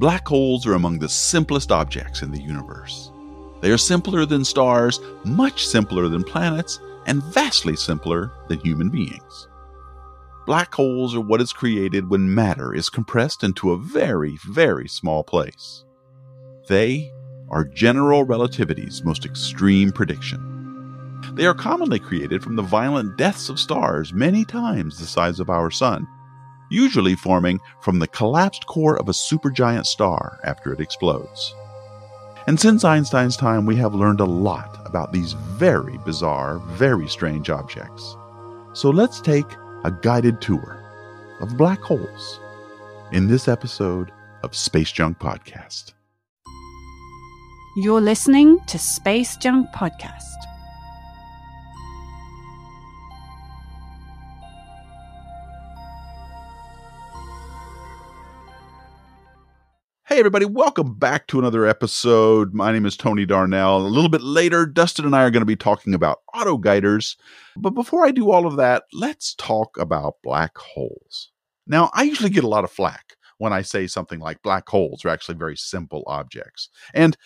Black holes are among the simplest objects in the universe. They are simpler than stars, much simpler than planets, and vastly simpler than human beings. Black holes are what is created when matter is compressed into a very, very small place. They are general relativity's most extreme prediction. They are commonly created from the violent deaths of stars many times the size of our Sun, usually forming from the collapsed core of a supergiant star after it explodes. And since Einstein's time, we have learned a lot about these very bizarre, very strange objects. So let's take a guided tour of black holes in this episode of Space Junk Podcast. You're listening to Space Junk Podcast. Hey, everybody, welcome back to another episode. My name is Tony Darnell. A little bit later, Dustin and I are going to be talking about auto guiders. But before I do all of that, let's talk about black holes. Now, I usually get a lot of flack when I say something like black holes are actually very simple objects. And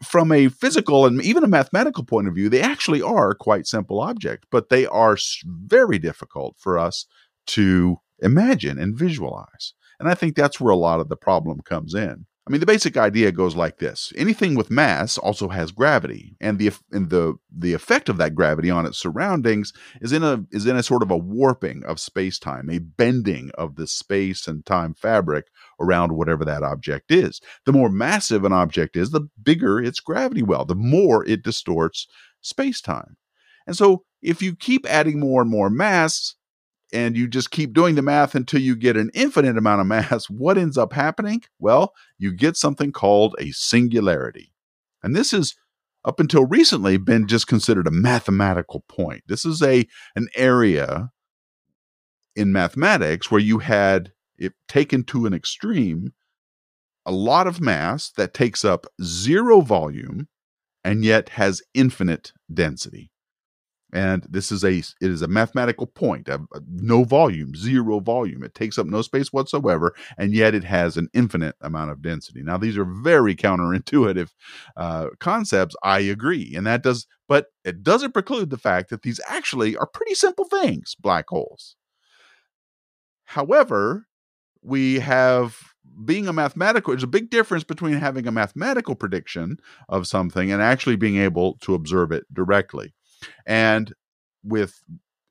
from a physical and even a mathematical point of view, they actually are quite simple objects, but they are very difficult for us to imagine and visualize. And I think that's where a lot of the problem comes in. I mean, the basic idea goes like this: anything with mass also has gravity, and the and the the effect of that gravity on its surroundings is in a is in a sort of a warping of space time, a bending of the space and time fabric around whatever that object is. The more massive an object is, the bigger its gravity well, the more it distorts space time. And so, if you keep adding more and more mass, and you just keep doing the math until you get an infinite amount of mass, what ends up happening? Well, you get something called a singularity. And this is up until recently been just considered a mathematical point. This is a an area in mathematics where you had it taken to an extreme a lot of mass that takes up zero volume and yet has infinite density and this is a it is a mathematical point a, a, no volume zero volume. It takes up no space whatsoever and yet it has an infinite amount of density. Now these are very counterintuitive uh, concepts i agree and that does but it doesn't preclude the fact that these actually are pretty simple things black holes. However we have being a mathematical there's a big difference between having a mathematical prediction of something and actually being able to observe it directly and with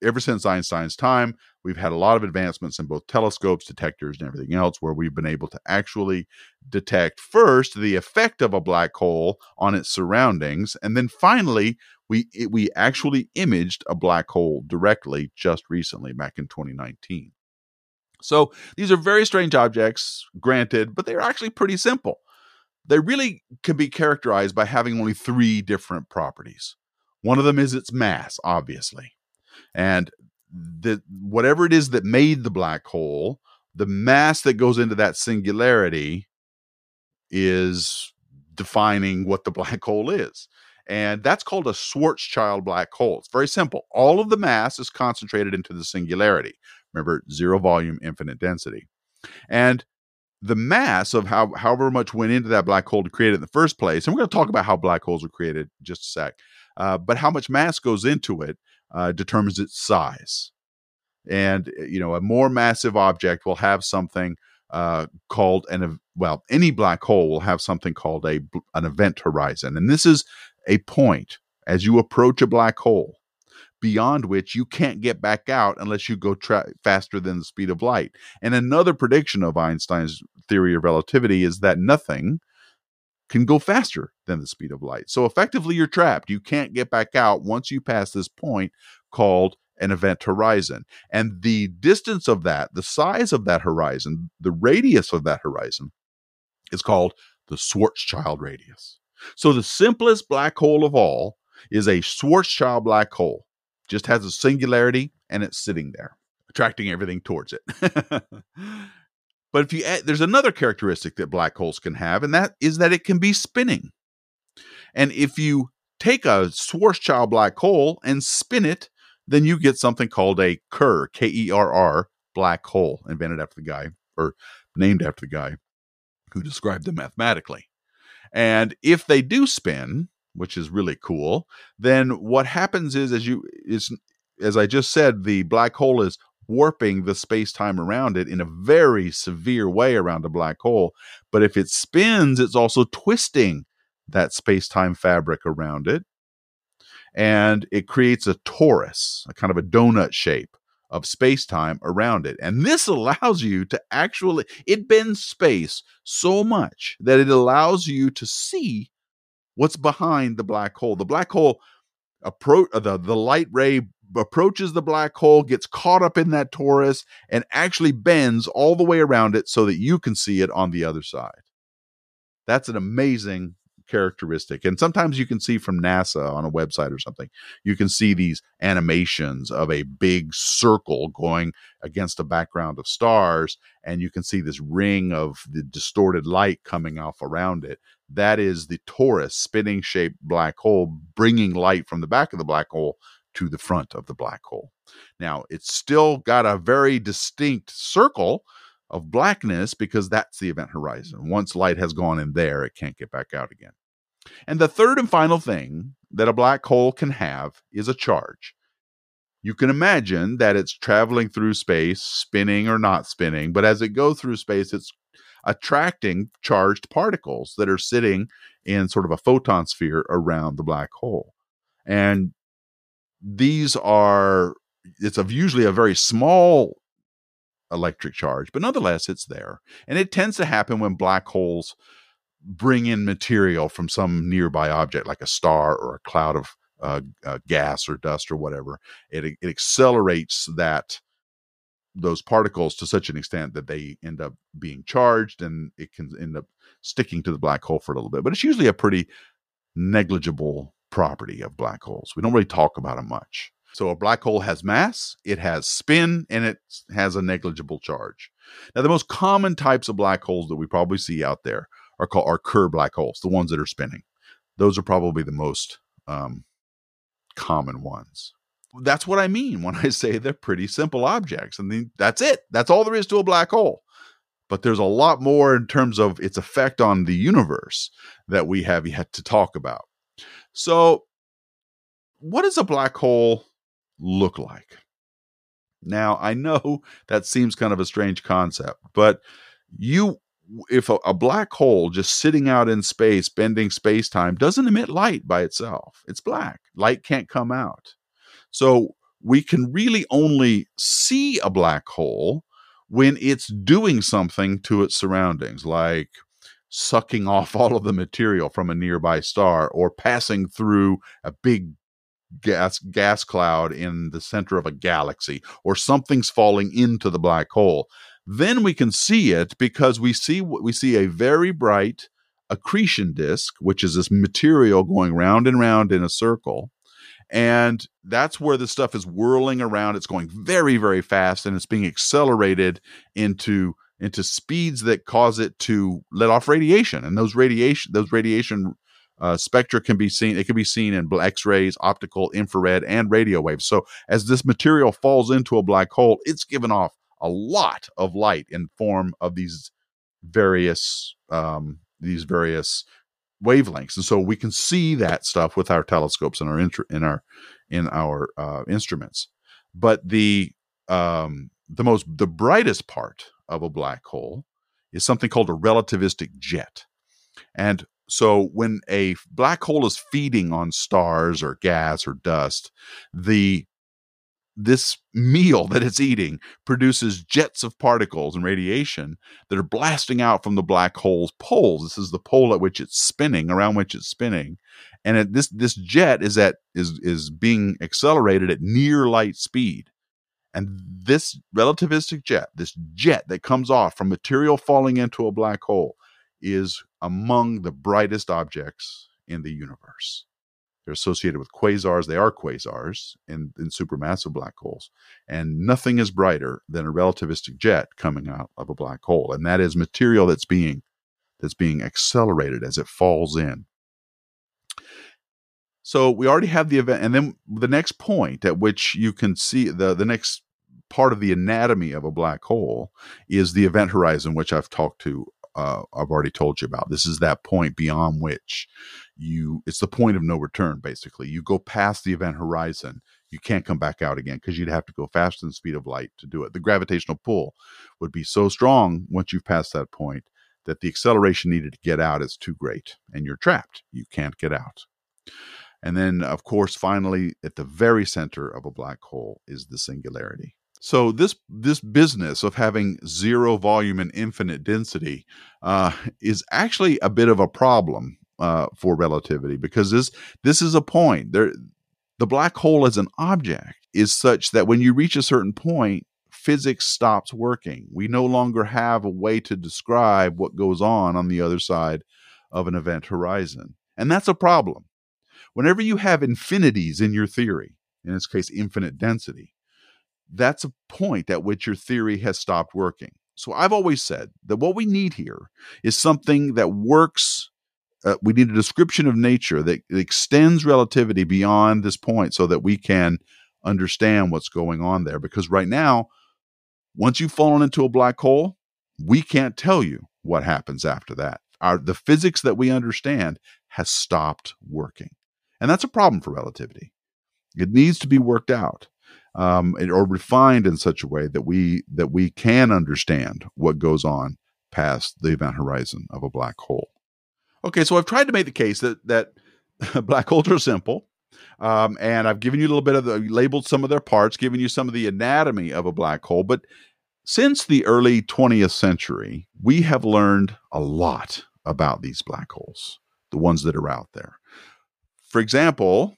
ever since Einstein's time, we've had a lot of advancements in both telescopes, detectors, and everything else where we've been able to actually detect first the effect of a black hole on its surroundings. And then finally, we, it, we actually imaged a black hole directly just recently, back in 2019. So these are very strange objects, granted, but they're actually pretty simple. They really can be characterized by having only three different properties. One of them is its mass, obviously. And the whatever it is that made the black hole, the mass that goes into that singularity is defining what the black hole is. And that's called a Schwarzschild black hole. It's very simple. All of the mass is concentrated into the singularity. Remember, zero volume, infinite density. And the mass of how however much went into that black hole to create it in the first place, and we're going to talk about how black holes are created just a sec. Uh, but how much mass goes into it uh, determines its size. And uh, you know, a more massive object will have something uh, called an well, any black hole will have something called a an event horizon, and this is a point as you approach a black hole beyond which you can't get back out unless you go tra- faster than the speed of light. And another prediction of Einstein's theory of relativity is that nothing can go faster than the speed of light. So effectively, you're trapped. You can't get back out once you pass this point called an event horizon. And the distance of that, the size of that horizon, the radius of that horizon is called the Schwarzschild radius. So the simplest black hole of all is a Schwarzschild black hole. Just has a singularity and it's sitting there, attracting everything towards it. But if you add, there's another characteristic that black holes can have, and that is that it can be spinning. And if you take a Schwarzschild black hole and spin it, then you get something called a Kerr, K E R R, black hole, invented after the guy or named after the guy who described them mathematically. And if they do spin, which is really cool, then what happens is as you is as I just said, the black hole is warping the space time around it in a very severe way around a black hole. But if it spins, it's also twisting that space time fabric around it. And it creates a torus, a kind of a donut shape of space time around it. And this allows you to actually, it bends space so much that it allows you to see what's behind the black hole. The black hole approach the, the light ray approaches the black hole, gets caught up in that torus, and actually bends all the way around it so that you can see it on the other side. That's an amazing characteristic. And sometimes you can see from NASA on a website or something, you can see these animations of a big circle going against a background of stars, and you can see this ring of the distorted light coming off around it. That is the torus spinning shaped black hole bringing light from the back of the black hole to the front of the black hole. Now, it's still got a very distinct circle of blackness because that's the event horizon. Once light has gone in there, it can't get back out again. And the third and final thing that a black hole can have is a charge. You can imagine that it's traveling through space, spinning or not spinning, but as it goes through space, it's attracting charged particles that are sitting in sort of a photon sphere around the black hole. And these are, it's of usually a very small electric charge, but nonetheless, it's there. And it tends to happen when black holes bring in material from some nearby object, like a star or a cloud of uh, uh, gas or dust or whatever. It, it accelerates that those particles to such an extent that they end up being charged and it can end up sticking to the black hole for a little bit. But it's usually a pretty negligible property of black holes. We don't really talk about them much. So a black hole has mass, it has spin, and it has a negligible charge. Now, the most common types of black holes that we probably see out there are called are Kerr black holes, the ones that are spinning. Those are probably the most um, common ones. That's what I mean when I say they're pretty simple objects. and that's it. That's all there is to a black hole. But there's a lot more in terms of its effect on the universe that we have yet to talk about. So, what does a black hole look like? Now, I know that seems kind of a strange concept, but you if a, a, black hole just sitting out in space bending space time doesn't emit light by itself. It's black. Light can't come out. So we can really only see a black hole when it's doing something to its surroundings like sucking off all of the material from a nearby star or passing through a big gas gas cloud in the center of a galaxy or something's falling into the black hole. Then we can see it because we see we see a very bright accretion disk which is this material going round and round in a circle. And that's where the stuff is whirling around. It's going very very fast and it's being accelerated into into speeds that cause it to let off radiation and those radiation those radiation uh, spectra can be seen it can be seen in x-rays optical infrared and radio waves. So as this material falls into a black hole it's given off a lot of light in form of these various um, these various wavelengths. And so we can see that stuff with our telescopes and our in our in our uh, instruments. But the um, the most the brightest part of a black hole is something called a relativistic jet. And so when a black hole is feeding on stars or gas or dust, the this meal that it's eating produces jets of particles and radiation that are blasting out from the black hole's poles. This is the pole at which it's spinning, around which it's spinning, and it, this this jet is at is is being accelerated at near light speed. And this relativistic jet, this jet that comes off from material falling into a black hole, is among the brightest objects in the universe. They're associated with quasars. They are quasars in, in supermassive black holes. And nothing is brighter than a relativistic jet coming out of a black hole. And that is material that's being that's being accelerated as it falls in. So we already have the event, and then the next point at which you can see the the next part of the anatomy of a black hole is the event horizon, which I've talked to uh, I've already told you about. This is that point beyond which you it's the point of no return basically. You go past the event horizon, you can't come back out again because you'd have to go faster than the speed of light to do it. The gravitational pull would be so strong once you've passed that point that the acceleration needed to get out is too great and you're trapped. You can't get out. And then, of course, finally, at the very center of a black hole is the singularity. So this this business of having zero volume and infinite density uh, is actually a bit of a problem uh, for relativity because this this is a point. There, the black hole as an object is such that when you reach a certain point, physics stops working. We no longer have a way to describe what goes on on the other side of an event horizon, and that's a problem Whenever you have infinities in your theory, in this case, infinite density, that's a point at which your theory has stopped working. So I've always said that what we need here is something that works. Uh, we need a description of nature that extends relativity beyond this point so that we can understand what's going on there. Because right now, once you've fallen into a black hole, we can't tell you what happens after that. Our, the physics that we understand has stopped working. And that's a problem for relativity. It needs to be worked out um, or refined in such a way that we that we can understand what goes on past the event horizon of a black hole. Okay, so I've tried to make the case that that black holes are simple, um, and I've given you a little bit of the labeled some of their parts, given you some of the anatomy of a black hole. But since the early 20th century, we have learned a lot about these black holes, the ones that are out there. For example,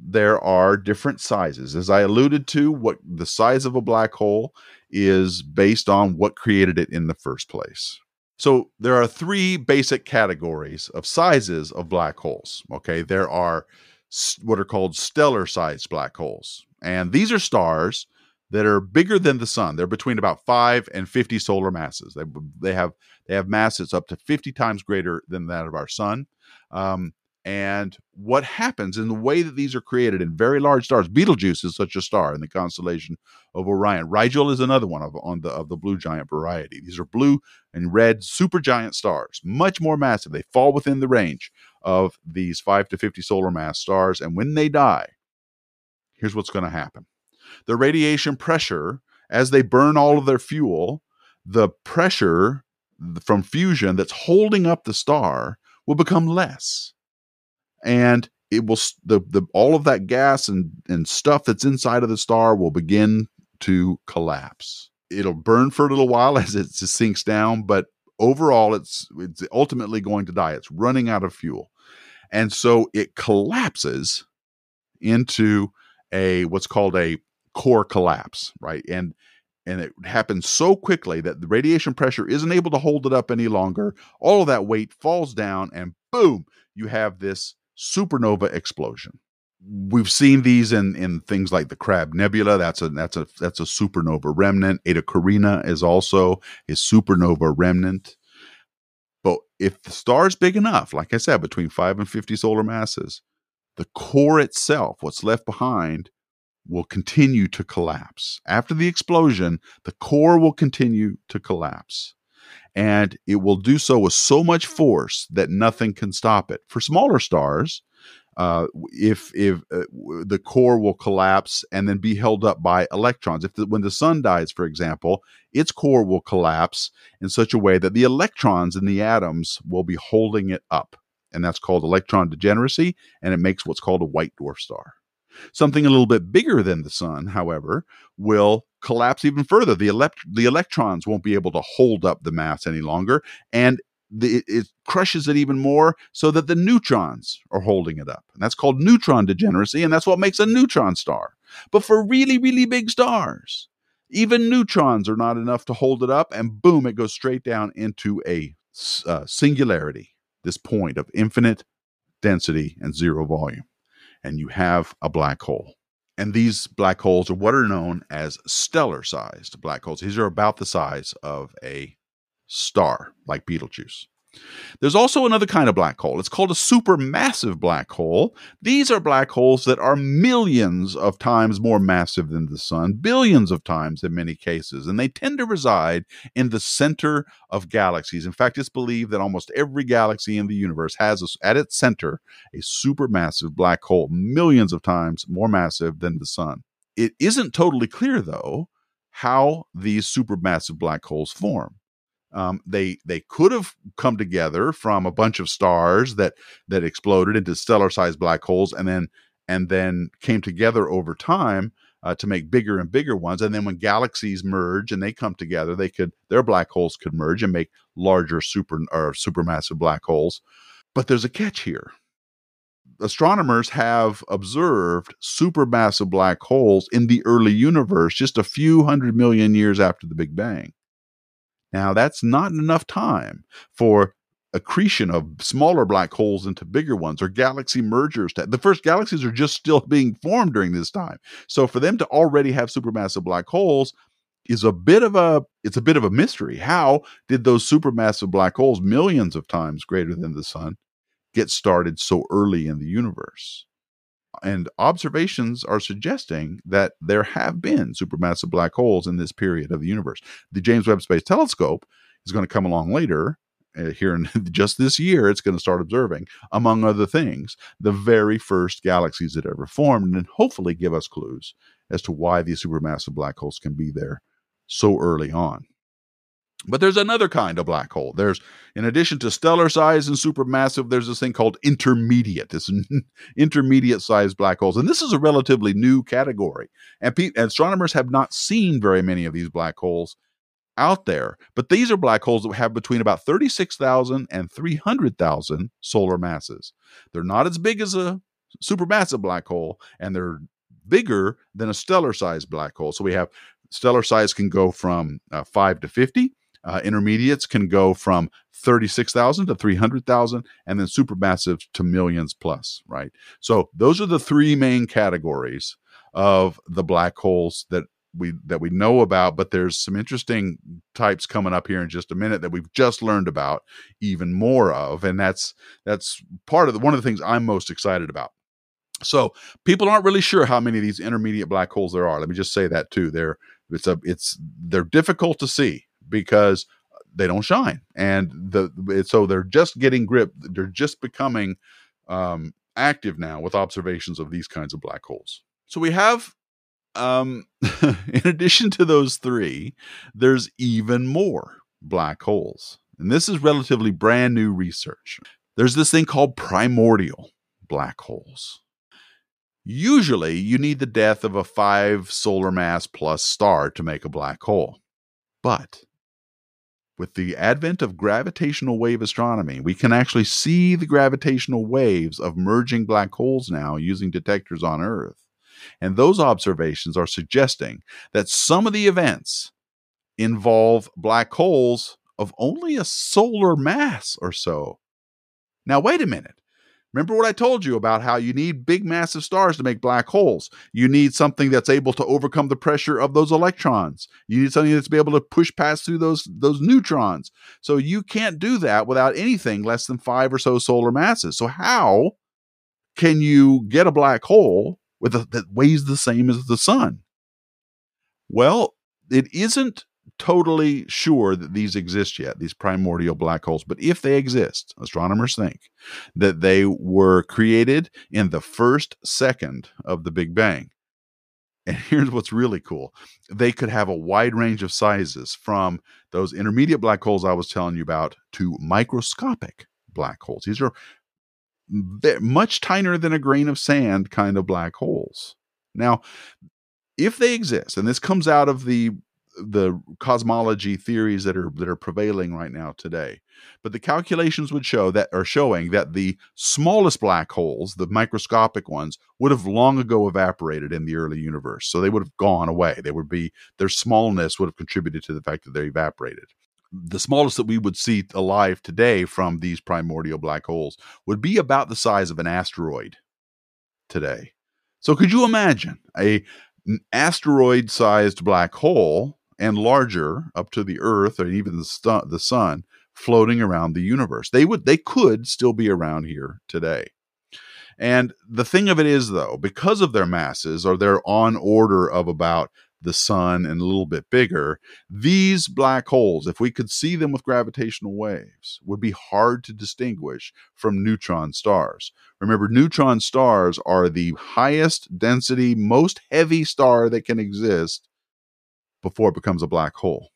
there are different sizes. As I alluded to, what the size of a black hole is based on what created it in the first place. So there are three basic categories of sizes of black holes. Okay, there are what are called stellar sized black holes. And these are stars that are bigger than the sun. They're between about 5 and 50 solar masses. They, they have they have masses up to 50 times greater than that of our sun. Um, and what happens in the way that these are created in very large stars. Betelgeuse is such a star in the constellation of Orion. Rigel is another one of on the of the blue giant variety. These are blue and red supergiant stars, much more massive. They fall within the range of these 5 to 50 solar mass stars and when they die, here's what's going to happen. The radiation pressure as they burn all of their fuel, the pressure from fusion that's holding up the star will become less and it will the the all of that gas and and stuff that's inside of the star will begin to collapse. It'll burn for a little while as it sinks down, but overall it's it's ultimately going to die. It's running out of fuel. And so it collapses into a what's called a core collapse, right? And and it happens so quickly that the radiation pressure isn't able to hold it up any longer. All of that weight falls down and boom, you have this supernova explosion. We've seen these in in things like the Crab Nebula. That's a that's a that's a supernova remnant. Eta Carina is also a supernova remnant. But if the star is big enough, like I said, between five and fifty solar masses, the core itself, what's left behind, will continue to collapse. After the explosion, the core will continue to collapse and it will do so with so much force that nothing can stop it. For smaller stars, uh, if if uh, the core will collapse and then be held up by electrons. If the, when the sun dies, for example, its core will collapse in such a way that the electrons in the atoms will be holding it up, and that's called electron degeneracy, and it makes what's called a white dwarf star. Something a little bit bigger than the sun, however, will collapse even further. The, elect- the electrons won't be able to hold up the mass any longer, and the, it, crushes it even more so that the neutrons are holding it up. And that's called neutron degeneracy, and that's what makes a neutron star. But for really, really big stars, even neutrons are not enough to hold it up, and boom, it goes straight down into a uh, singularity, this point of infinite density and zero volume and you have a black hole. And these black holes are what are known as stellar sized black holes. These are about the size of a star, like Betelgeuse. There's also another kind of black hole. It's called a supermassive black hole. These are black holes that are millions of times more massive than the sun, billions of times in many cases, and they tend to reside in the center of galaxies. In fact, it's believed that almost every galaxy in the universe has a, at its center a supermassive black hole, millions of times more massive than the sun. It isn't totally clear, though, how these supermassive black holes form. Um, they they could have come together from a bunch of stars that that exploded into stellar sized black holes and then and then came together over time uh, to make bigger and bigger ones. And then when galaxies merge and they come together they could their black holes could merge and make larger super or supermassive black holes. But there's a catch here. Astronomers have observed supermassive black holes in the early universe just a few hundred million years after the big bang now, that's not enough time for accretion of smaller black holes into bigger ones or galaxy mergers. The first galaxies are just still being formed during this time. So for them to already have supermassive black holes is a bit of a it's a bit of a mystery. How did those supermassive black holes millions of times greater than the sun get started so early in the universe? And observations are suggesting that there have been supermassive black holes in this period of the universe. The James Webb Space Telescope is going to come along later. Uh, here in just this year, it's going to start observing, among other things, the very first galaxies that ever formed, and hopefully give us clues as to why these supermassive black holes can be there so early on. But there's another kind of black hole. There's, in addition to stellar size and supermassive, there's this thing called intermediate. It's intermediate sized black holes. And this is a relatively new category. And pe- astronomers have not seen very many of these black holes out there. But these are black holes that have between about 36,000 and 300,000 solar masses. They're not as big as a supermassive black hole, and they're bigger than a stellar sized black hole. So we have stellar size can go from uh, 5 to 50 uh, intermediates can go from 36,000 to 300,000 and then supermassive to millions plus, right? So those are the three main categories of the black holes that we that we know about, but there's some interesting types coming up here in just a minute that we've just learned about even more of, and that's that's part of the, one of the things I'm most excited about. So people aren't really sure how many of these intermediate black holes there are. Let me just say that too. They're it's a it's they're difficult to see because they don't shine. And the so they're just getting grip they're just becoming um, active now with observations of these kinds of black holes. So we have um, in addition to those three there's even more black holes. And this is relatively brand new research. There's this thing called primordial black holes. Usually you need the death of a five solar mass plus star to make a black hole. But with the advent of gravitational wave astronomy, we can actually see the gravitational waves of merging black holes now using detectors on Earth. And those observations are suggesting that some of the events involve black holes of only a solar mass or so. Now, wait a minute. Remember what I told you about how you need big, massive stars to make black holes. You need something that's able to overcome the pressure of those electrons. You need something that's be able to push past through those those neutrons. So you can't do that without anything less than five or so solar masses. So how can you get a black hole with a, that weighs the same as the sun? Well, it isn't totally sure that these exist yet, these primordial black holes. But if they exist, astronomers think that they were created in the first second of the Big Bang. And here's what's really cool they could have a wide range of sizes from those intermediate black holes I was telling you about to microscopic black holes. These are much tinier than a grain of sand kind of black holes. Now, if they exist, and this comes out of the the cosmology theories that are that are prevailing right now today. But the calculations would show that are showing that the smallest black holes, the microscopic ones, would have long ago evaporated in the early universe. So they would have gone away. They would be their smallness would have contributed to the fact that they evaporated. The smallest that we would see alive today from these primordial black holes would be about the size of an asteroid today. So could you imagine a asteroid sized black hole and larger up to the Earth or even the, stu- the sun floating around the universe. They would they could still be around here today. And the thing of it is though, because of their masses or their on order of about the sun and a little bit bigger, these black holes, if we could see them with gravitational waves, would be hard to distinguish from neutron stars. Remember, neutron stars are the highest density, most heavy star that can exist before it becomes a black hole.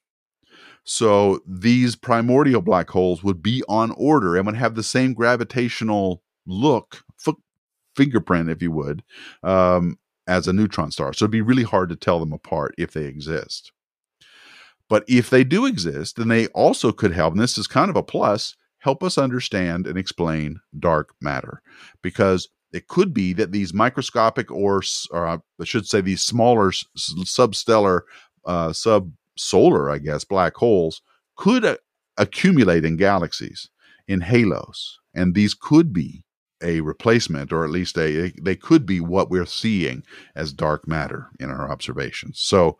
So these primordial black holes would be on order and would have the same gravitational look, f- fingerprint, if you would, um, as a neutron star. So it'd be really hard to tell them apart if they exist. But if they do exist, then they also could help, and this is kind of a plus, help us understand and explain dark matter. Because it could be that these microscopic, or, or I should say, these smaller substellar, uh, subsolar, I guess, black holes could uh, accumulate in galaxies, in halos. And these could be a replacement, or at least a they could be what we're seeing as dark matter in our observations. So,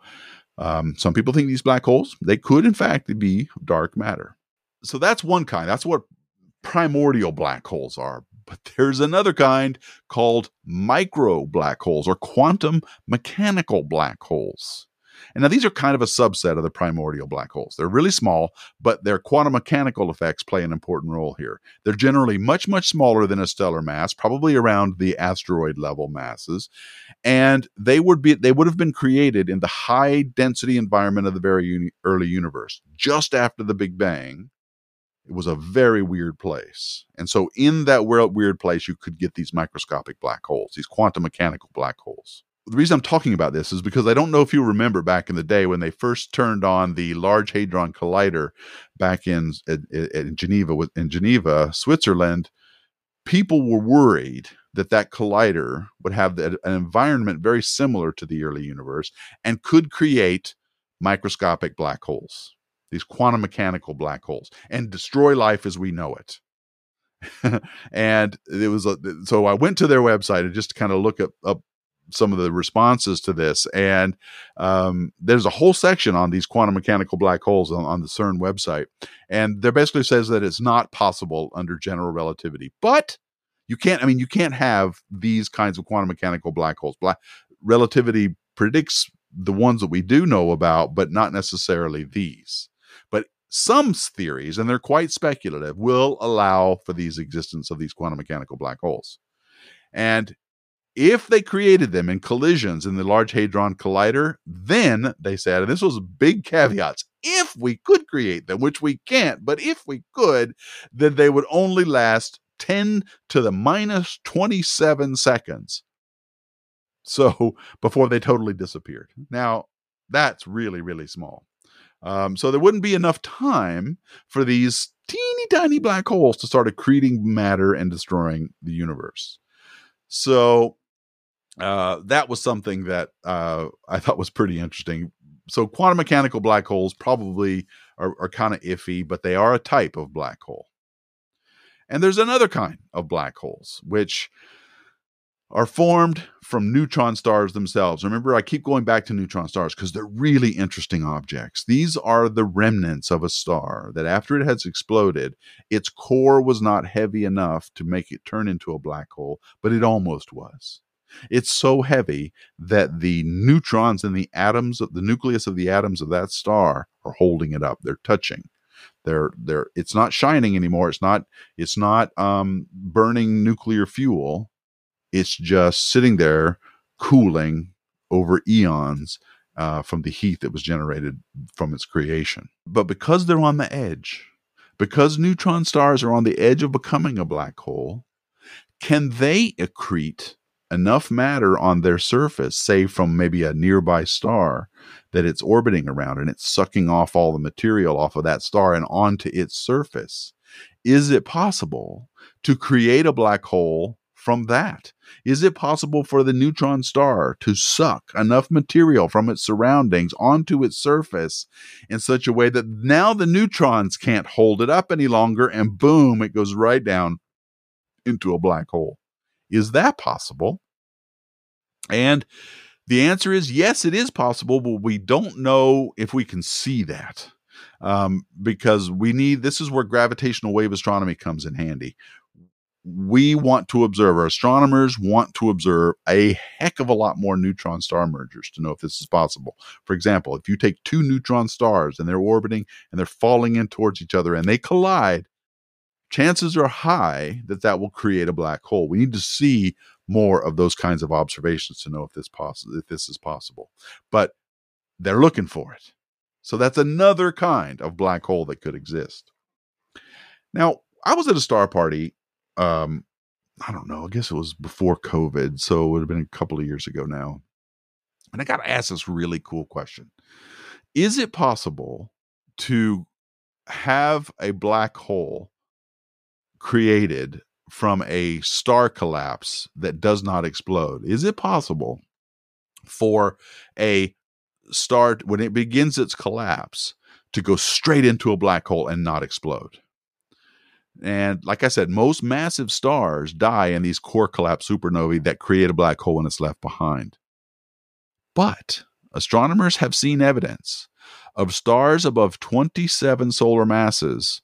um, some people think these black holes they could in fact be dark matter. So that's one kind. That's what primordial black holes are. But there's another kind called micro black holes or quantum mechanical black holes. And now these are kind of a subset of the primordial black holes. They're really small, but their quantum mechanical effects play an important role here. They're generally much, much smaller than a stellar mass, probably around the asteroid level masses. And they would be they would have been created in the high density environment of the very uni- early universe, just after the Big Bang. It was a very weird place. And so, in that weird place, you could get these microscopic black holes, these quantum mechanical black holes the reason I'm talking about this is because I don't know if you remember back in the day when they first turned on the Large Hadron Collider back in, in, in Geneva, in Geneva, Switzerland. People were worried that that collider would have an environment very similar to the early universe and could create microscopic black holes, these quantum mechanical black holes, and destroy life as we know it. and it was a, so I went to their website and just to kind of look up, up some of the responses to this. And um, there's a whole section on these quantum mechanical black holes on, on the CERN website. And there basically says that it's not possible under general relativity. But you can't, I mean, you can't have these kinds of quantum mechanical black holes. Black relativity predicts the ones that we do know about, but not necessarily these. But some theories, and they're quite speculative, will allow for these existence of these quantum mechanical black holes. And if they created them in collisions in the Large Hadron Collider, then they said, and this was big caveats, if we could create them, which we can't, but if we could, then they would only last 10 to the minus 27 seconds. So before they totally disappeared. Now, that's really, really small. Um, so there wouldn't be enough time for these teeny tiny black holes to start accreting matter and destroying the universe. So uh, that was something that uh, I thought was pretty interesting. So, quantum mechanical black holes probably are, are kind of iffy, but they are a type of black hole. And there's another kind of black holes, which are formed from neutron stars themselves. Remember, I keep going back to neutron stars because they're really interesting objects. These are the remnants of a star that, after it has exploded, its core was not heavy enough to make it turn into a black hole, but it almost was. It's so heavy that the neutrons in the atoms of the nucleus of the atoms of that star are holding it up. They're touching. They're they're it's not shining anymore. It's not it's not um, burning nuclear fuel. It's just sitting there cooling over eons uh, from the heat that was generated from its creation. But because they're on the edge, because neutron stars are on the edge of becoming a black hole, can they accrete enough matter on their surface, say from maybe a nearby star that it's orbiting around and it's sucking off all the material off of that star and onto its surface. Is it possible to create a black hole from that? Is it possible for the neutron star to suck enough material from its surroundings onto its surface in such a way that now the neutrons can't hold it up any longer and boom, it goes right down into a black hole? Is that possible? And the answer is yes, it is possible, but we don't know if we can see that. um, because we need this is where gravitational wave astronomy comes in handy. We want to observe, our astronomers want to observe a heck of a lot more neutron star mergers to know if this is possible. For example, if you take two neutron stars and they're orbiting and they're falling in towards each other and they collide, chances are high that that will create a black hole. We need to see more of those kinds of observations to know if this possible if this is possible. But they're looking for it. So that's another kind of black hole that could exist. Now, I was at a star party. Um, I don't know. I guess it was before COVID, so it would have been a couple of years ago now. And I got to ask this really cool question: Is it possible to have a black hole created from a star collapse that does not explode? Is it possible for a star, when it begins its collapse, to go straight into a black hole and not explode? And like I said, most massive stars die in these core collapse supernovae that create a black hole when it's left behind. But astronomers have seen evidence of stars above 27 solar masses.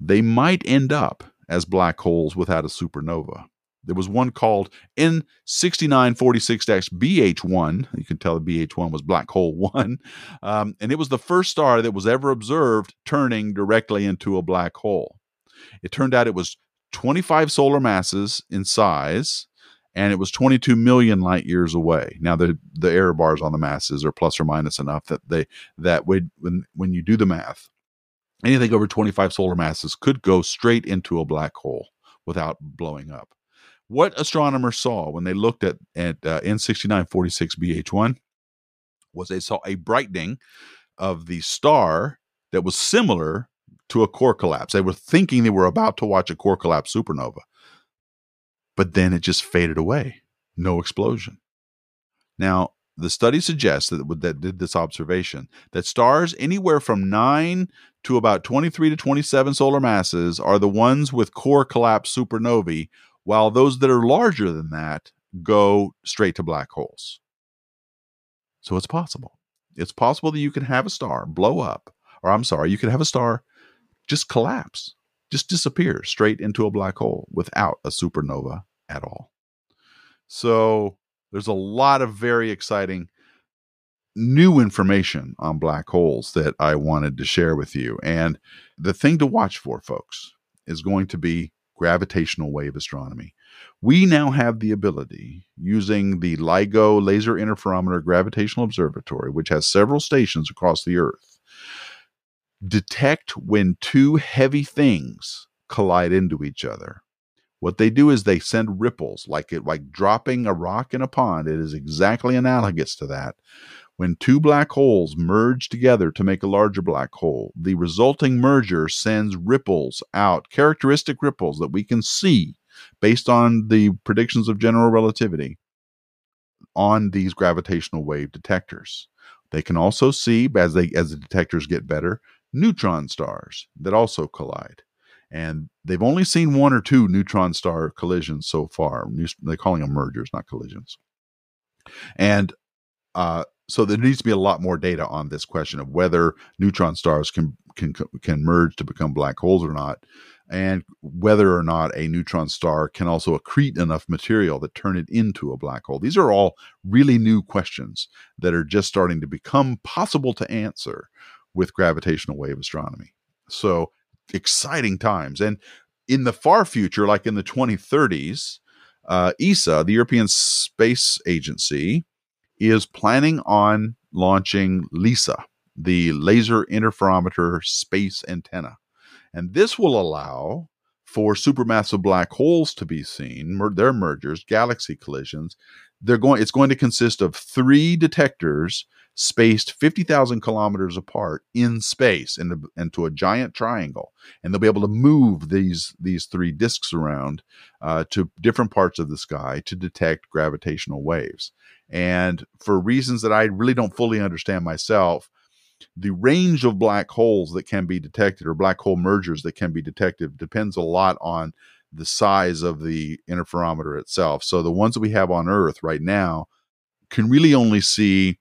They might end up as black holes without a supernova. There was one called N6946 BH1. You can tell the BH1 was black hole 1. Um, and it was the first star that was ever observed turning directly into a black hole. It turned out it was 25 solar masses in size and it was 22 million light years away. Now the the error bars on the masses are plus or minus enough that they that when when you do the math, anything over 25 solar masses could go straight into a black hole without blowing up. What astronomers saw when they looked at, at uh, N6946 BH1 was they saw a brightening of the star that was similar to a core collapse. They were thinking they were about to watch a core collapse supernova, but then it just faded away. No explosion. Now, the study suggests that, that did this observation that stars anywhere from 9 to about 23 to 27 solar masses are the ones with core collapse supernovae, while those that are larger than that go straight to black holes. So it's possible. It's possible that you can have a star blow up, or I'm sorry, you can have a star just collapse, just disappear straight into a black hole without a supernova at all. So there's a lot of very exciting new information on black holes that I wanted to share with you. And the thing to watch for, folks, is going to be gravitational wave astronomy. We now have the ability, using the LIGO Laser Interferometer Gravitational Observatory, which has several stations across the Earth, detect when two heavy things collide into each other. What they do is they send ripples, like it like dropping a rock in a pond. It is exactly analogous to that. When two black holes merge together to make a larger black hole, the resulting merger sends ripples out, characteristic ripples that we can see based on the predictions of general relativity on these gravitational wave detectors. They can also see as they as the detectors get better, neutron stars that also collide. And they've only seen one or two neutron star collisions so far. They're calling them mergers, not collisions. And uh, so there needs to be a lot more data on this question of whether neutron stars can can can merge to become black holes or not, and whether or not a neutron star can also accrete enough material that turn it into a black hole. These are all really new questions that are just starting to become possible to answer with gravitational wave astronomy. So exciting times, and in the far future, like in the 2030s, uh, ESA, the European Space Agency, is planning on launching LISA, the Laser Interferometer Space Antenna. And this will allow for supermassive black holes to be seen, mer- their mergers, galaxy collisions. They're going it's going to consist of three detectors spaced 50,000 kilometers apart in space into, a giant triangle. And they'll be able to move these, these three disks around uh, to different parts of the sky to detect gravitational waves. And for reasons that I really don't fully understand myself, the range of black holes that can be detected or black hole mergers that can be detected depends a lot on the size of the interferometer itself. So the ones that we have on Earth right now can really only see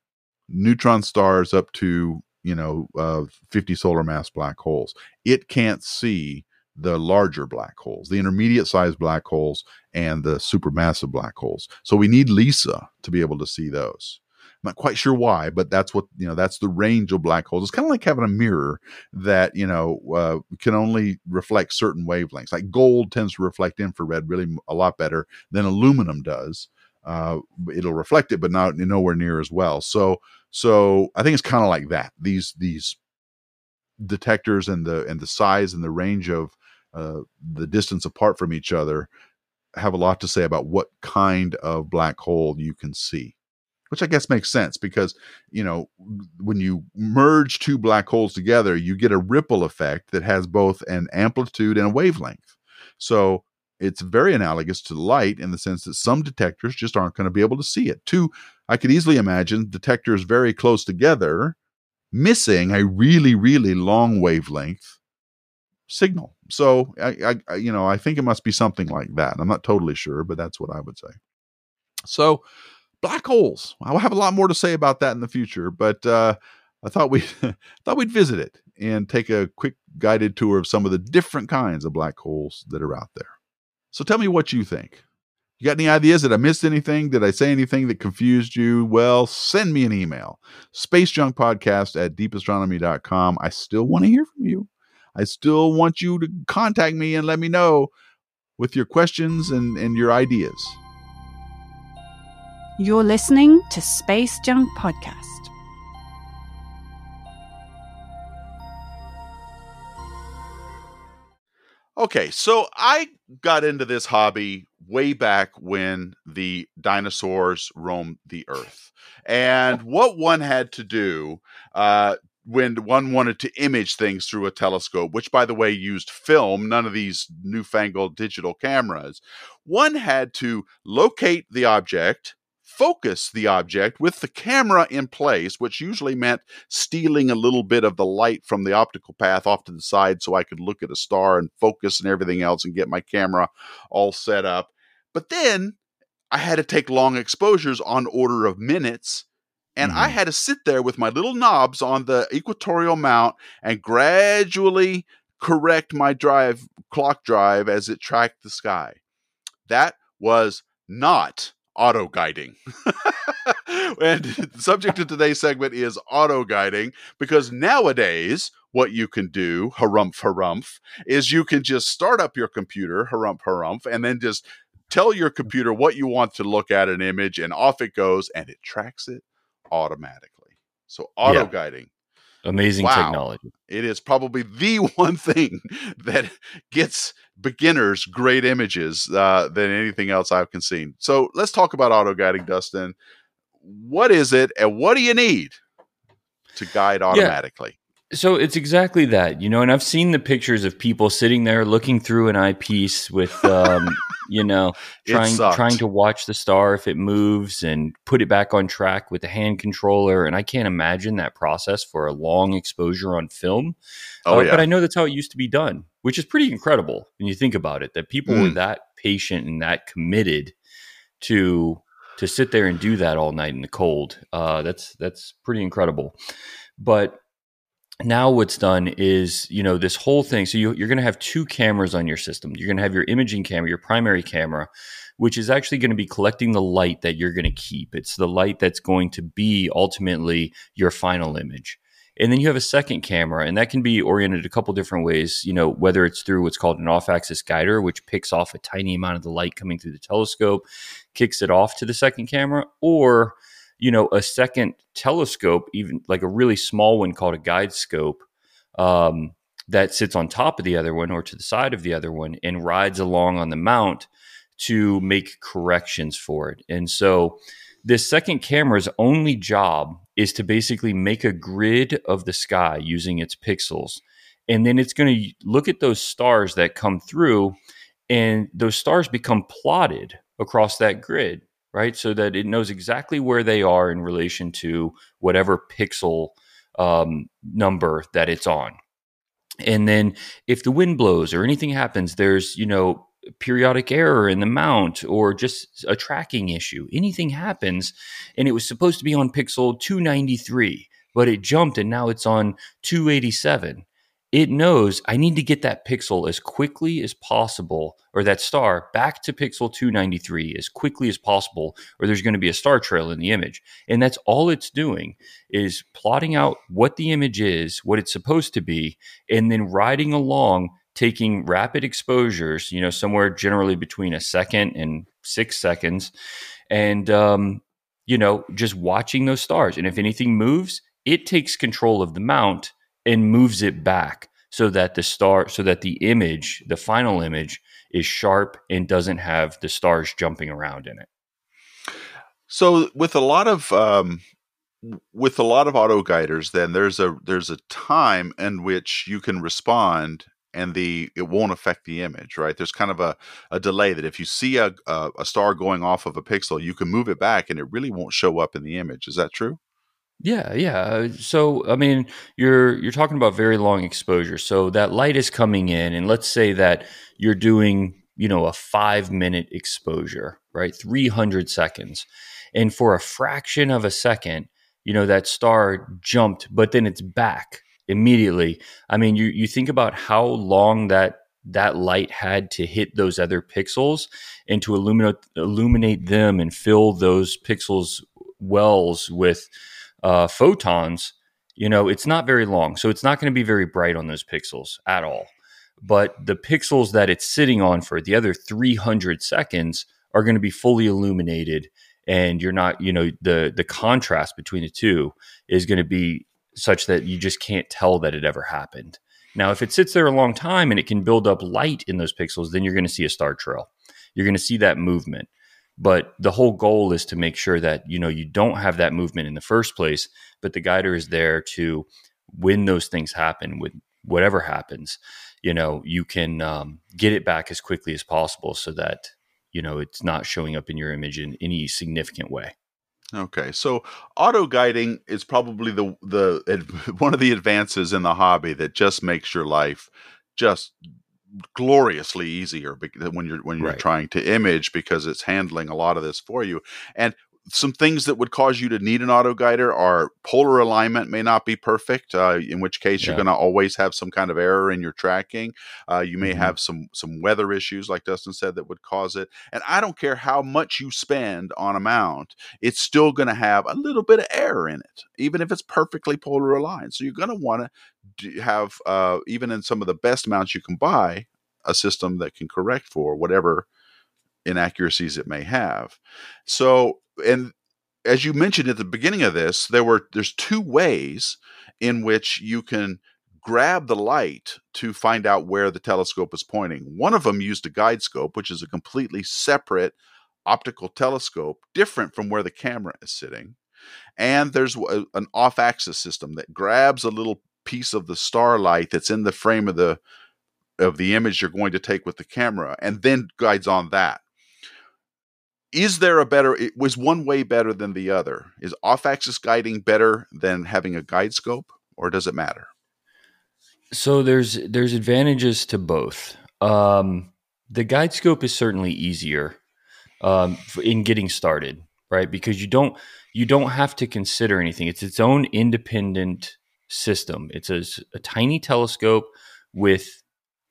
neutron stars up to you know, uh, 50 solar mass black holes. It can't see the larger black holes, the intermediate sized black holes, and the supermassive black holes. So we need LISA to be able to see those. Not quite sure why, but that's what you know. That's the range of black holes. It's kind of like having a mirror that you know uh, can only reflect certain wavelengths. Like gold tends to reflect infrared really a lot better than aluminum does. Uh, it'll reflect it, but not nowhere near as well. So, so I think it's kind of like that. These these detectors and the and the size and the range of uh, the distance apart from each other have a lot to say about what kind of black hole you can see which I guess makes sense because, you know, when you merge two black holes together, you get a ripple effect that has both an amplitude and a wavelength. So it's very analogous to light in the sense that some detectors just aren't going to be able to see it. Two, I could easily imagine detectors very close together missing a really, really long wavelength signal. So I, I, you know, I think it must be something like that. I'm not totally sure, but that's what I would say. So black holes. I'll have a lot more to say about that in the future, but uh, I thought we thought we'd visit it and take a quick guided tour of some of the different kinds of black holes that are out there. So tell me what you think. You got any ideas? Did I miss anything? Did I say anything that confused you? Well, send me an email. Spacejunkpodcast at deepastronomy.com. I still want to hear from you. I still want you to contact me and let me know with your questions and, and your ideas. You're listening to Space Junk Podcast. Okay, so I got into this hobby way back when the dinosaurs roamed the earth. And what one had to do uh, when one wanted to image things through a telescope, which by the way used film, none of these newfangled digital cameras, one had to locate the object focus the object with the camera in place, which usually meant stealing a little bit of the light from the optical path off to the side so I could look at a star and focus and everything else and get my camera all set up. But then I had to take long exposures on order of minutes. And mm-hmm. I had to sit there with my little knobs on the equatorial mount and gradually correct my drive clock drive as it tracked the sky. That was not auto guiding. and the subject of today's segment is auto guiding because nowadays, what you can do, harumph harumph, is you can just start up your computer, harumph harumph, and then just tell your computer what you want to look at an image, and off it goes, and it tracks it automatically. So auto guiding. Amazing wow. technology. It is probably the one thing that gets beginners great images uh, than anything else I've seen. So let's talk about auto guiding, Dustin. What is it, and what do you need to guide automatically? So it's exactly that, you know, and I've seen the pictures of people sitting there looking through an eyepiece with, um, you know, trying trying to watch the star if it moves and put it back on track with the hand controller. And I can't imagine that process for a long exposure on film. Oh, uh, yeah. But I know that's how it used to be done, which is pretty incredible when you think about it. That people mm. were that patient and that committed to to sit there and do that all night in the cold. Uh, that's that's pretty incredible. But now what's done is you know this whole thing so you, are going to have two cameras on your system. You're going to have your imaging camera your primary camera which is actually going to be collecting the light that you're going to keep. It's the light that's going to be ultimately your final image. And then you have a second camera and that can be oriented a couple different ways you know whether it's through what's called an off axis guider which picks off a tiny amount of the light coming through the telescope kicks it off to the second camera or you know, a second telescope, even like a really small one called a guide scope, um, that sits on top of the other one or to the side of the other one and rides along on the mount to make corrections for it. And so this second camera's only job is to basically make a grid of the sky using its pixels. And then it's going to look at those stars that come through, and those stars become plotted across that grid right? So that it knows exactly where they are in relation to whatever pixel um, number that it's on. And then if the wind blows or anything happens, there's, you know, periodic error in the mount or just a tracking issue. Anything happens and it was supposed to be on pixel 293, but it jumped and now it's on 287 it knows I need to get that pixel as quickly as possible, or that star back to pixel 293 as quickly as possible, or there's going to be a star trail in the image. And that's all it's doing is plotting out what the image is, what it's supposed to be, and then riding along, taking rapid exposures, you know, somewhere generally between a second and six seconds, and, um, you know, just watching those stars. And if anything moves, it takes control of the mount and moves it back so that the star so that the image the final image is sharp and doesn't have the stars jumping around in it. So with a lot of um, with a lot of auto guiders then there's a there's a time in which you can respond and the it won't affect the image right? There's kind of a, a delay that if you see a, a, a star going off of a pixel you can move it back and it really won't show up in the image. Is that true yeah, yeah. So I mean, you're you're talking about very long exposure. So that light is coming in, and let's say that you're doing, you know, a five minute exposure, right? Three hundred seconds, and for a fraction of a second, you know, that star jumped, but then it's back immediately. I mean, you you think about how long that that light had to hit those other pixels and to illuminate illuminate them and fill those pixels wells with uh, photons, you know, it's not very long. So it's not going to be very bright on those pixels at all. But the pixels that it's sitting on for the other 300 seconds are going to be fully illuminated. And you're not, you know, the the contrast between the two is going to be such that you just can't tell that it ever happened. Now, if it sits there a long time and it can build up light in those pixels, then you're going to see a star trail. You're going to see that movement but the whole goal is to make sure that you know you don't have that movement in the first place but the guider is there to when those things happen with whatever happens you know you can um, get it back as quickly as possible so that you know it's not showing up in your image in any significant way. Okay so auto guiding is probably the the one of the advances in the hobby that just makes your life just gloriously easier when you're when you're right. trying to image because it's handling a lot of this for you and some things that would cause you to need an auto guider are polar alignment may not be perfect uh, in which case yeah. you're going to always have some kind of error in your tracking uh, you may mm-hmm. have some some weather issues like dustin said that would cause it and i don't care how much you spend on a mount it's still going to have a little bit of error in it even if it's perfectly polar aligned so you're going to want to have uh, even in some of the best mounts you can buy a system that can correct for whatever inaccuracies it may have so and as you mentioned at the beginning of this, there were there's two ways in which you can grab the light to find out where the telescope is pointing. One of them used a guide scope, which is a completely separate optical telescope, different from where the camera is sitting. And there's a, an off-axis system that grabs a little piece of the starlight that's in the frame of the of the image you're going to take with the camera and then guides on that is there a better it was one way better than the other? Is off axis guiding better than having a guide scope or does it matter? So there's there's advantages to both. Um, the guide scope is certainly easier um, in getting started right? Because you don't you don't have to consider anything. It's its own independent system. It's a, a tiny telescope with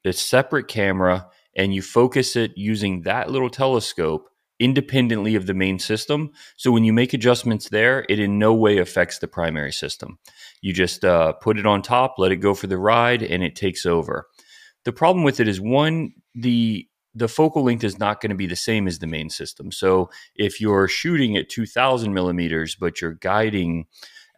a separate camera and you focus it using that little telescope independently of the main system. So when you make adjustments there, it in no way affects the primary system. You just uh, put it on top, let it go for the ride, and it takes over. The problem with it is one, the the focal length is not going to be the same as the main system. So if you're shooting at 2000 millimeters, but you're guiding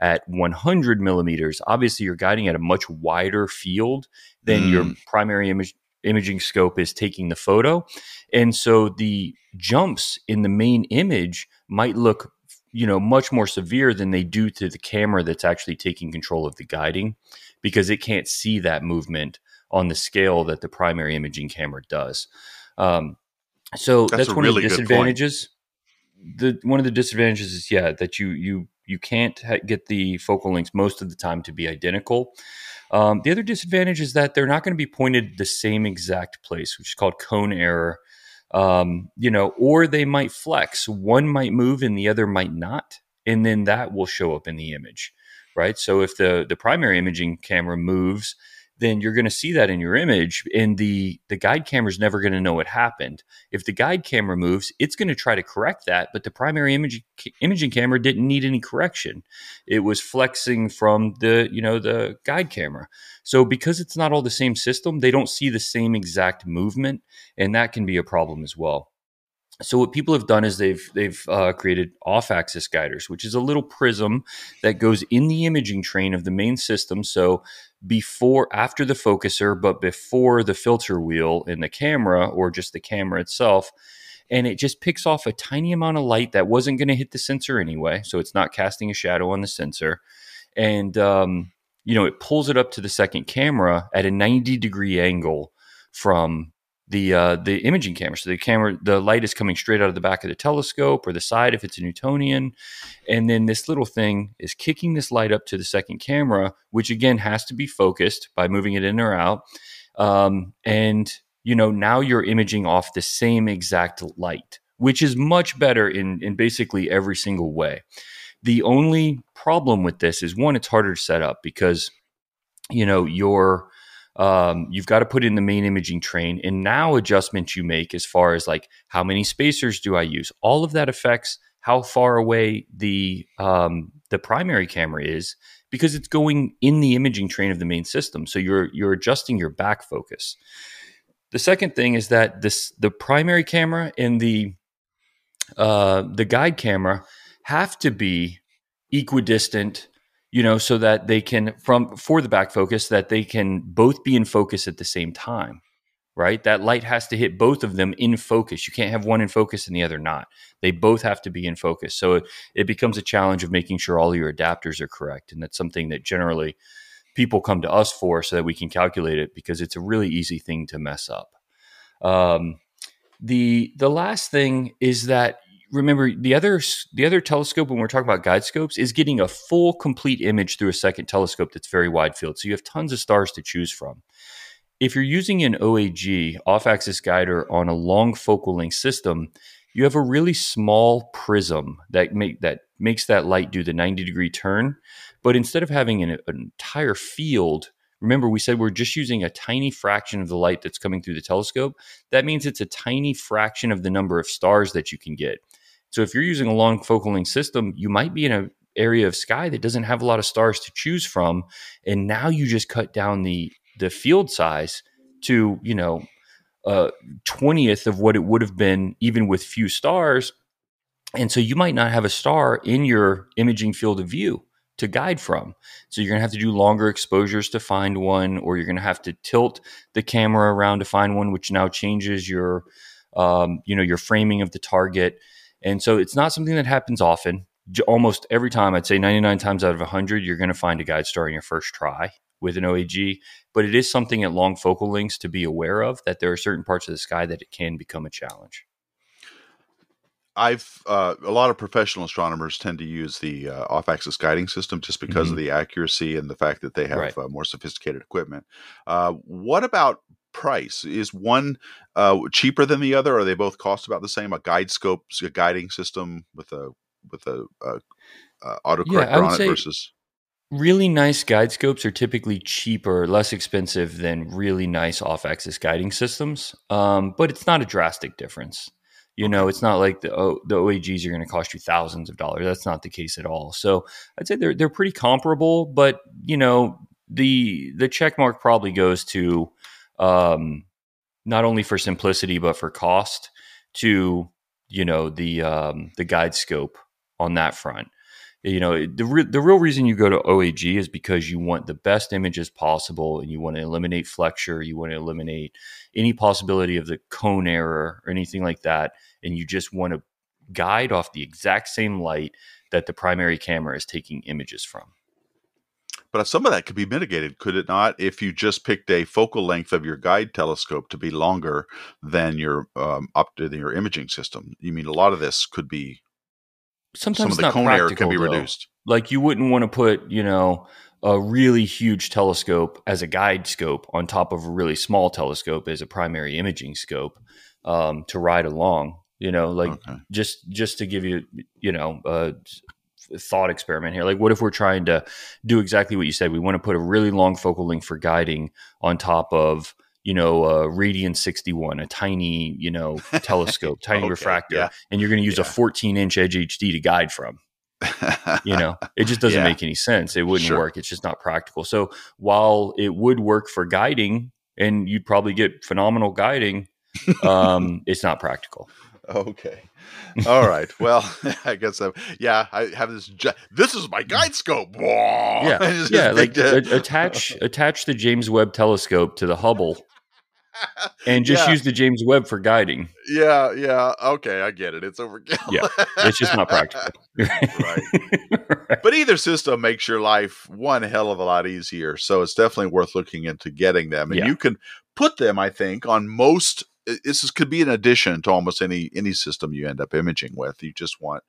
at 100 millimeters, obviously you're guiding at a much wider field than mm. your primary image imaging scope is taking the photo. And so the jumps in the main image might look you know much more severe than they do to the camera that's actually taking control of the guiding because it can't see that movement on the scale that the primary imaging camera does. Um, so that's, that's one really of the disadvantages. The one of the disadvantages is yeah that you you you can't ha- get the focal lengths most of the time to be identical um, the other disadvantage is that they're not going to be pointed the same exact place, which is called cone error. Um, you know, or they might flex. One might move and the other might not, and then that will show up in the image. right? So if the the primary imaging camera moves, then you're going to see that in your image and the the guide camera is never going to know what happened. If the guide camera moves it's going to try to correct that but the primary imaging imaging camera didn't need any correction. It was flexing from the you know the guide camera. So because it's not all the same system they don't see the same exact movement and that can be a problem as well so what people have done is they've they've uh, created off-axis guiders, which is a little prism that goes in the imaging train of the main system. So before, after the focuser, but before the filter wheel in the camera or just the camera itself, and it just picks off a tiny amount of light that wasn't going to hit the sensor anyway. So it's not casting a shadow on the sensor, and um, you know it pulls it up to the second camera at a ninety degree angle from the uh, the imaging camera. So the camera, the light is coming straight out of the back of the telescope or the side if it's a Newtonian, and then this little thing is kicking this light up to the second camera, which again has to be focused by moving it in or out. Um, and you know now you're imaging off the same exact light, which is much better in in basically every single way. The only problem with this is one, it's harder to set up because you know your um, you've got to put in the main imaging train and now adjustments you make as far as like how many spacers do i use? All of that affects how far away the um, the primary camera is because it's going in the imaging train of the main system so you're you're adjusting your back focus. The second thing is that this the primary camera and the uh, the guide camera have to be equidistant you know, so that they can from for the back focus that they can both be in focus at the same time. Right? That light has to hit both of them in focus. You can't have one in focus and the other not. They both have to be in focus. So it, it becomes a challenge of making sure all your adapters are correct. And that's something that generally people come to us for so that we can calculate it because it's a really easy thing to mess up. Um, the the last thing is that remember the other the other telescope when we're talking about guide scopes is getting a full complete image through a second telescope that's very wide field so you have tons of stars to choose from if you're using an oag off-axis guider on a long focal length system you have a really small prism that make that makes that light do the 90 degree turn but instead of having an, an entire field Remember, we said we're just using a tiny fraction of the light that's coming through the telescope. That means it's a tiny fraction of the number of stars that you can get. So if you're using a long focal length system, you might be in an area of sky that doesn't have a lot of stars to choose from, and now you just cut down the the field size to you know a twentieth of what it would have been even with few stars, and so you might not have a star in your imaging field of view to guide from. So you're going to have to do longer exposures to find one, or you're going to have to tilt the camera around to find one, which now changes your, um, you know, your framing of the target. And so it's not something that happens often. Almost every time, I'd say 99 times out of 100, you're going to find a guide star in your first try with an OAG. But it is something at long focal lengths to be aware of that there are certain parts of the sky that it can become a challenge. I've uh, a lot of professional astronomers tend to use the uh, off-axis guiding system just because mm-hmm. of the accuracy and the fact that they have right. uh, more sophisticated equipment. Uh, what about price? Is one uh, cheaper than the other? Or are they both cost about the same? A guide scope, a guiding system with a with a, a, a autocorrector yeah, on it versus really nice guide scopes are typically cheaper, less expensive than really nice off-axis guiding systems. Um, but it's not a drastic difference. You know, it's not like the o, the OAGs are going to cost you thousands of dollars. That's not the case at all. So I'd say they're they're pretty comparable, but you know, the the check mark probably goes to um, not only for simplicity but for cost to you know the um, the guide scope on that front. You know the re- the real reason you go to OAG is because you want the best images possible, and you want to eliminate flexure, you want to eliminate any possibility of the cone error or anything like that, and you just want to guide off the exact same light that the primary camera is taking images from. But some of that could be mitigated, could it not? If you just picked a focal length of your guide telescope to be longer than your um, up to your imaging system. You mean a lot of this could be sometimes some of the cone error can be though. reduced. Like you wouldn't want to put, you know, a really huge telescope as a guide scope on top of a really small telescope as a primary imaging scope um, to ride along. You know, like okay. just just to give you, you know, uh, thought experiment here. Like, what if we're trying to do exactly what you said? We want to put a really long focal length for guiding on top of you know, a Radian 61, a tiny, you know, telescope, tiny okay, refractor, yeah. and you're going to use yeah. a 14 inch Edge HD to guide from. you know, it just doesn't yeah. make any sense. It wouldn't sure. work. It's just not practical. So while it would work for guiding, and you'd probably get phenomenal guiding, um, it's not practical. Okay. All right. Well, I guess I'm, yeah, I have this. This is my mm. guide scope. Yeah, yeah. Like attach attach the James Webb Telescope to the Hubble and just yeah. use the James Webb for guiding. Yeah, yeah. Okay, I get it. It's overkill. yeah, it's just not practical. right. right. But either system makes your life one hell of a lot easier. So it's definitely worth looking into getting them. And yeah. you can put them, I think, on most. This is, could be an addition to almost any any system you end up imaging with. You just want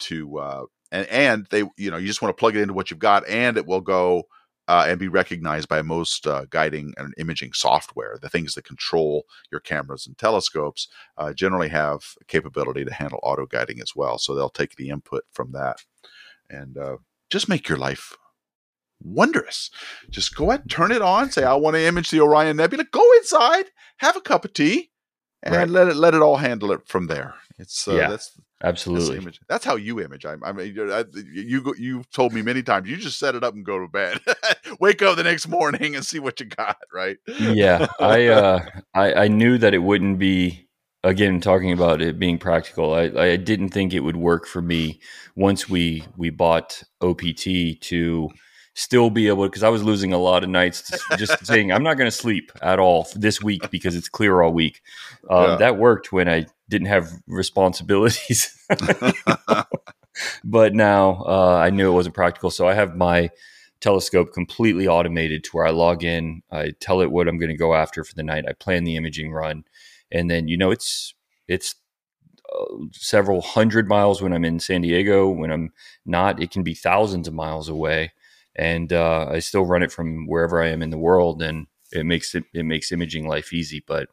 to, uh, and and they, you know, you just want to plug it into what you've got, and it will go uh, and be recognized by most uh, guiding and imaging software. The things that control your cameras and telescopes uh, generally have capability to handle auto guiding as well. So they'll take the input from that and uh, just make your life wondrous. Just go ahead, turn it on, say, I want to image the Orion Nebula. Go inside, have a cup of tea, and right. let it let it all handle it from there. It's uh, yeah. that's Absolutely. That's, that's, how you image. I, I mean, I, you you told me many times. You just set it up and go to bed. Wake up the next morning and see what you got. Right? yeah, I uh, I I knew that it wouldn't be. Again, talking about it being practical, I, I didn't think it would work for me once we we bought OPT to still be able because I was losing a lot of nights just saying I'm not going to sleep at all this week because it's clear all week. Um, yeah. That worked when I didn't have responsibilities. but now uh, I knew it wasn't practical. So I have my telescope completely automated to where I log in, I tell it what I'm going to go after for the night, I plan the imaging run, and then you know it's it's uh, several hundred miles when I'm in San Diego. When I'm not, it can be thousands of miles away, and uh, I still run it from wherever I am in the world, and it makes it it makes imaging life easy. But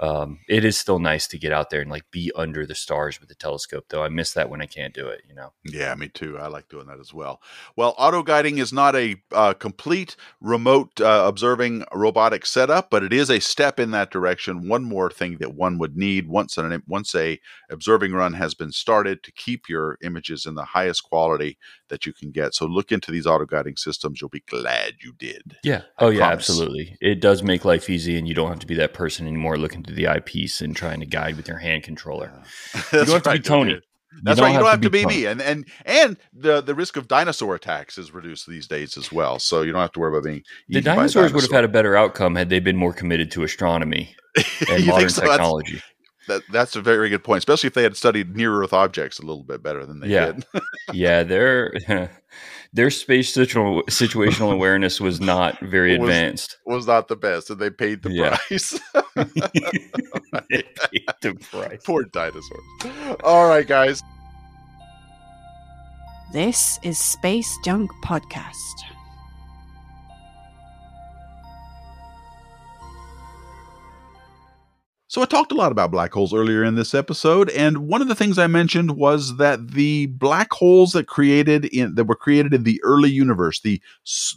um, it is still nice to get out there and like be under the stars with the telescope though. I miss that when i can't do it you know? Yeah me too. I like doing that as well. Well auto guiding is not a uh, complete remote uh, observing robotic setup but it is a step in that direction. One more thing that one would need once an once a observing run has been started to keep your images in the highest quality that you can get. So look into these auto guiding systems. You'll be glad you did. Yeah. I oh promise. yeah absolutely. It does make life easy and you don't have to be that person anymore looking to the eyepiece and trying to guide with your hand controller. you don't have to be Tony. That's right. You don't have, to be, me, and and and the the risk of dinosaur attacks is reduced these days as well. So you don't have to worry about being. The dinosaurs dinosaur. would have had a better outcome had they been more committed to astronomy and modern so? technology. That's, that, that's a very good point, especially if they had studied near Earth objects a little bit better than they yeah. did. yeah, they're their space situational situational awareness was not very was, advanced. Was not the best, and they paid the yeah. price. they paid the price. Poor dinosaurs. All right, guys. This is Space Junk Podcast. So I talked a lot about black holes earlier in this episode, and one of the things I mentioned was that the black holes that created in that were created in the early universe, the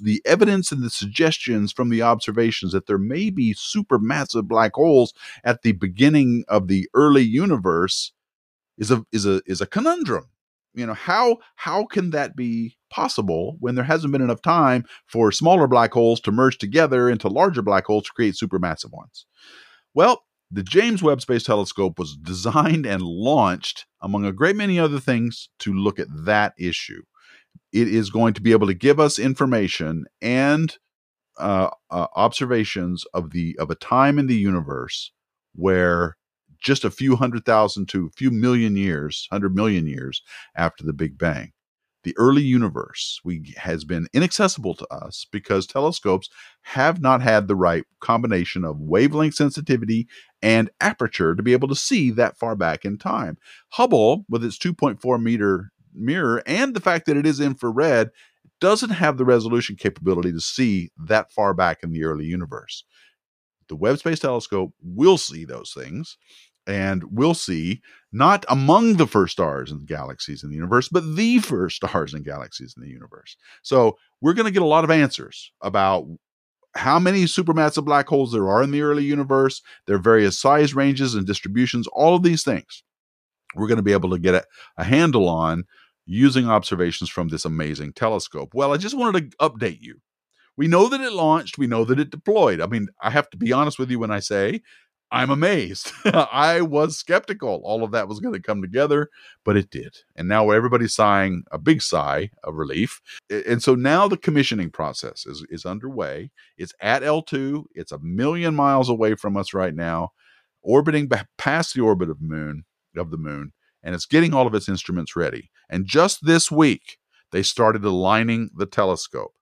the evidence and the suggestions from the observations that there may be supermassive black holes at the beginning of the early universe is a is a is a conundrum. You know, how how can that be possible when there hasn't been enough time for smaller black holes to merge together into larger black holes to create supermassive ones? Well, the James Webb Space Telescope was designed and launched, among a great many other things, to look at that issue. It is going to be able to give us information and uh, uh, observations of the of a time in the universe where just a few hundred thousand to a few million years, hundred million years after the Big Bang, the early universe we, has been inaccessible to us because telescopes have not had the right combination of wavelength sensitivity and aperture to be able to see that far back in time. Hubble, with its 2.4 meter mirror and the fact that it is infrared, doesn't have the resolution capability to see that far back in the early universe. The Webb Space Telescope will see those things and we'll see not among the first stars and galaxies in the universe, but the first stars and galaxies in the universe. So we're going to get a lot of answers about how many supermassive black holes there are in the early universe, their various size ranges and distributions, all of these things. We're going to be able to get a, a handle on using observations from this amazing telescope. Well, I just wanted to update you. We know that it launched, we know that it deployed. I mean, I have to be honest with you when I say I'm amazed. I was skeptical all of that was going to come together, but it did. And now everybody's sighing a big sigh of relief. And so now the commissioning process is, is underway. It's at L2, it's a million miles away from us right now, orbiting past the orbit of moon of the moon, and it's getting all of its instruments ready. And just this week, they started aligning the telescope.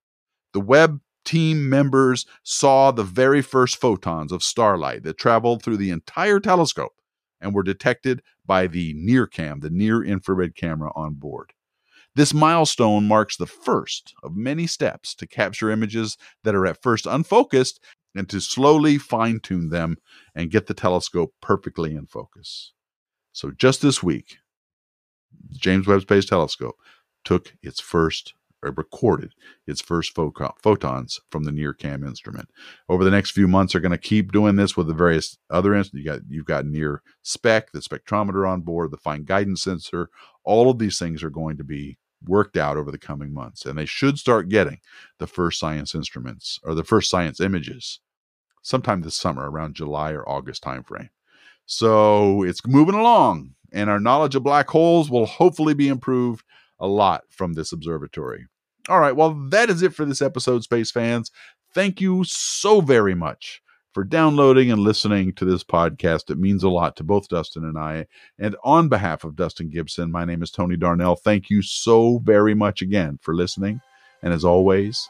The Webb team members saw the very first photons of starlight that traveled through the entire telescope and were detected by the NIRCam, the near infrared camera on board. This milestone marks the first of many steps to capture images that are at first unfocused and to slowly fine tune them and get the telescope perfectly in focus. So, just this week, James Webb Space Telescope took its first recorded its first photons from the NIRCam instrument. Over the next few months, they're going to keep doing this with the various other instruments. You got you've got near spec, the spectrometer on board, the fine guidance sensor. All of these things are going to be worked out over the coming months, and they should start getting the first science instruments or the first science images sometime this summer, around July or August timeframe. So it's moving along, and our knowledge of black holes will hopefully be improved a lot from this observatory. All right, well, that is it for this episode, space fans. Thank you so very much for downloading and listening to this podcast. It means a lot to both Dustin and I. And on behalf of Dustin Gibson, my name is Tony Darnell. Thank you so very much again for listening. And as always,